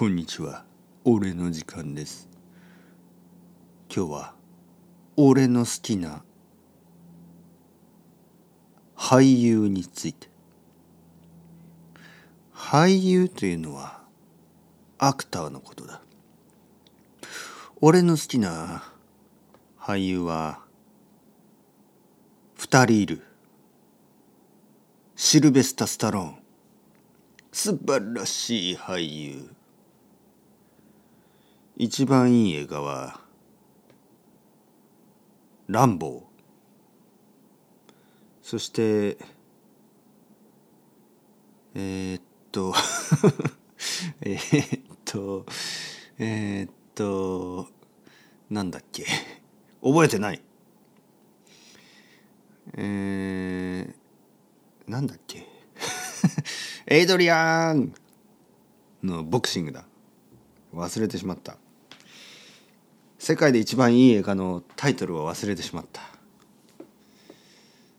こんにちは。俺の時間です。今日は俺の好きな俳優について。俳優というのはアクターのことだ。俺の好きな俳優は二人いる。シルベスタ・スタローン。素晴らしい俳優。一番いい映画は「ランボー」そしてえー、っと え、っとえー、っとなんだっけ。覚えてない。えー、なんだっけ。エイドリアンのボクシングだ。忘れてしまった。世界で一番いい映画のタイトルを忘れてしまった。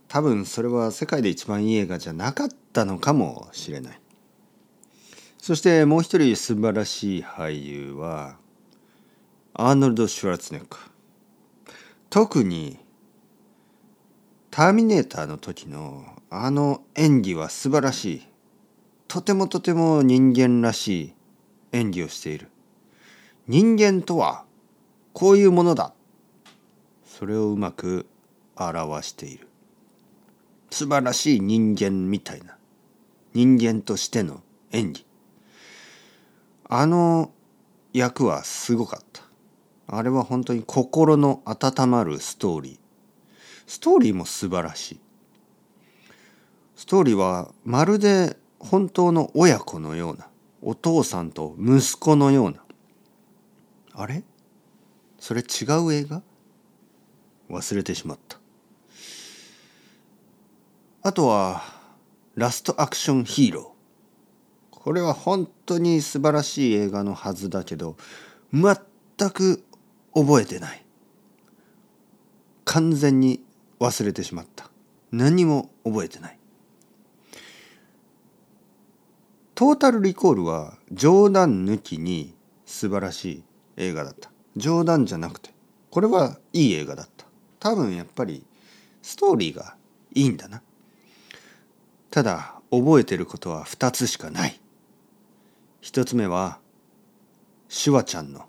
多分それは世界で一番いい映画じゃなかったのかもしれない。そしてもう一人素晴らしい俳優はアーノルド・シュワルツネッカー。特にターミネーターの時のあの演技は素晴らしい。とてもとても人間らしい演技をしている。人間とはこういうものだ。それをうまく表している。素晴らしい人間みたいな。人間としての演技。あの役はすごかった。あれは本当に心の温まるストーリー。ストーリーも素晴らしい。ストーリーはまるで本当の親子のようなお父さんと息子のような。あれ？それ違う映画？忘れてしまった。あとはラストアクションヒーロー。これは本当に素晴らしい映画のはずだけど全く覚えてない。完全に忘れてしまった。何も覚えてない。トータルリコールは冗談抜きに素晴らしい映画だった。冗談じゃなくてこれはいい映画だった。多分やっぱりストーリーがいいんだな。ただ覚えてることは2つしかない。1つ目はシュワちゃんの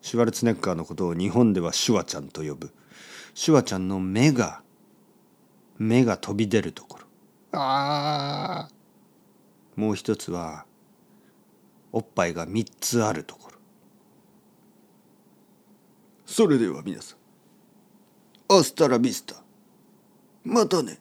シュワルツネッカーのことを日本ではシュワちゃんと呼ぶ。シュワちゃんの目が目が飛び出るところ。あもう一つはおっぱいが3つあるところそれでは皆さんアスタラビスタまたね。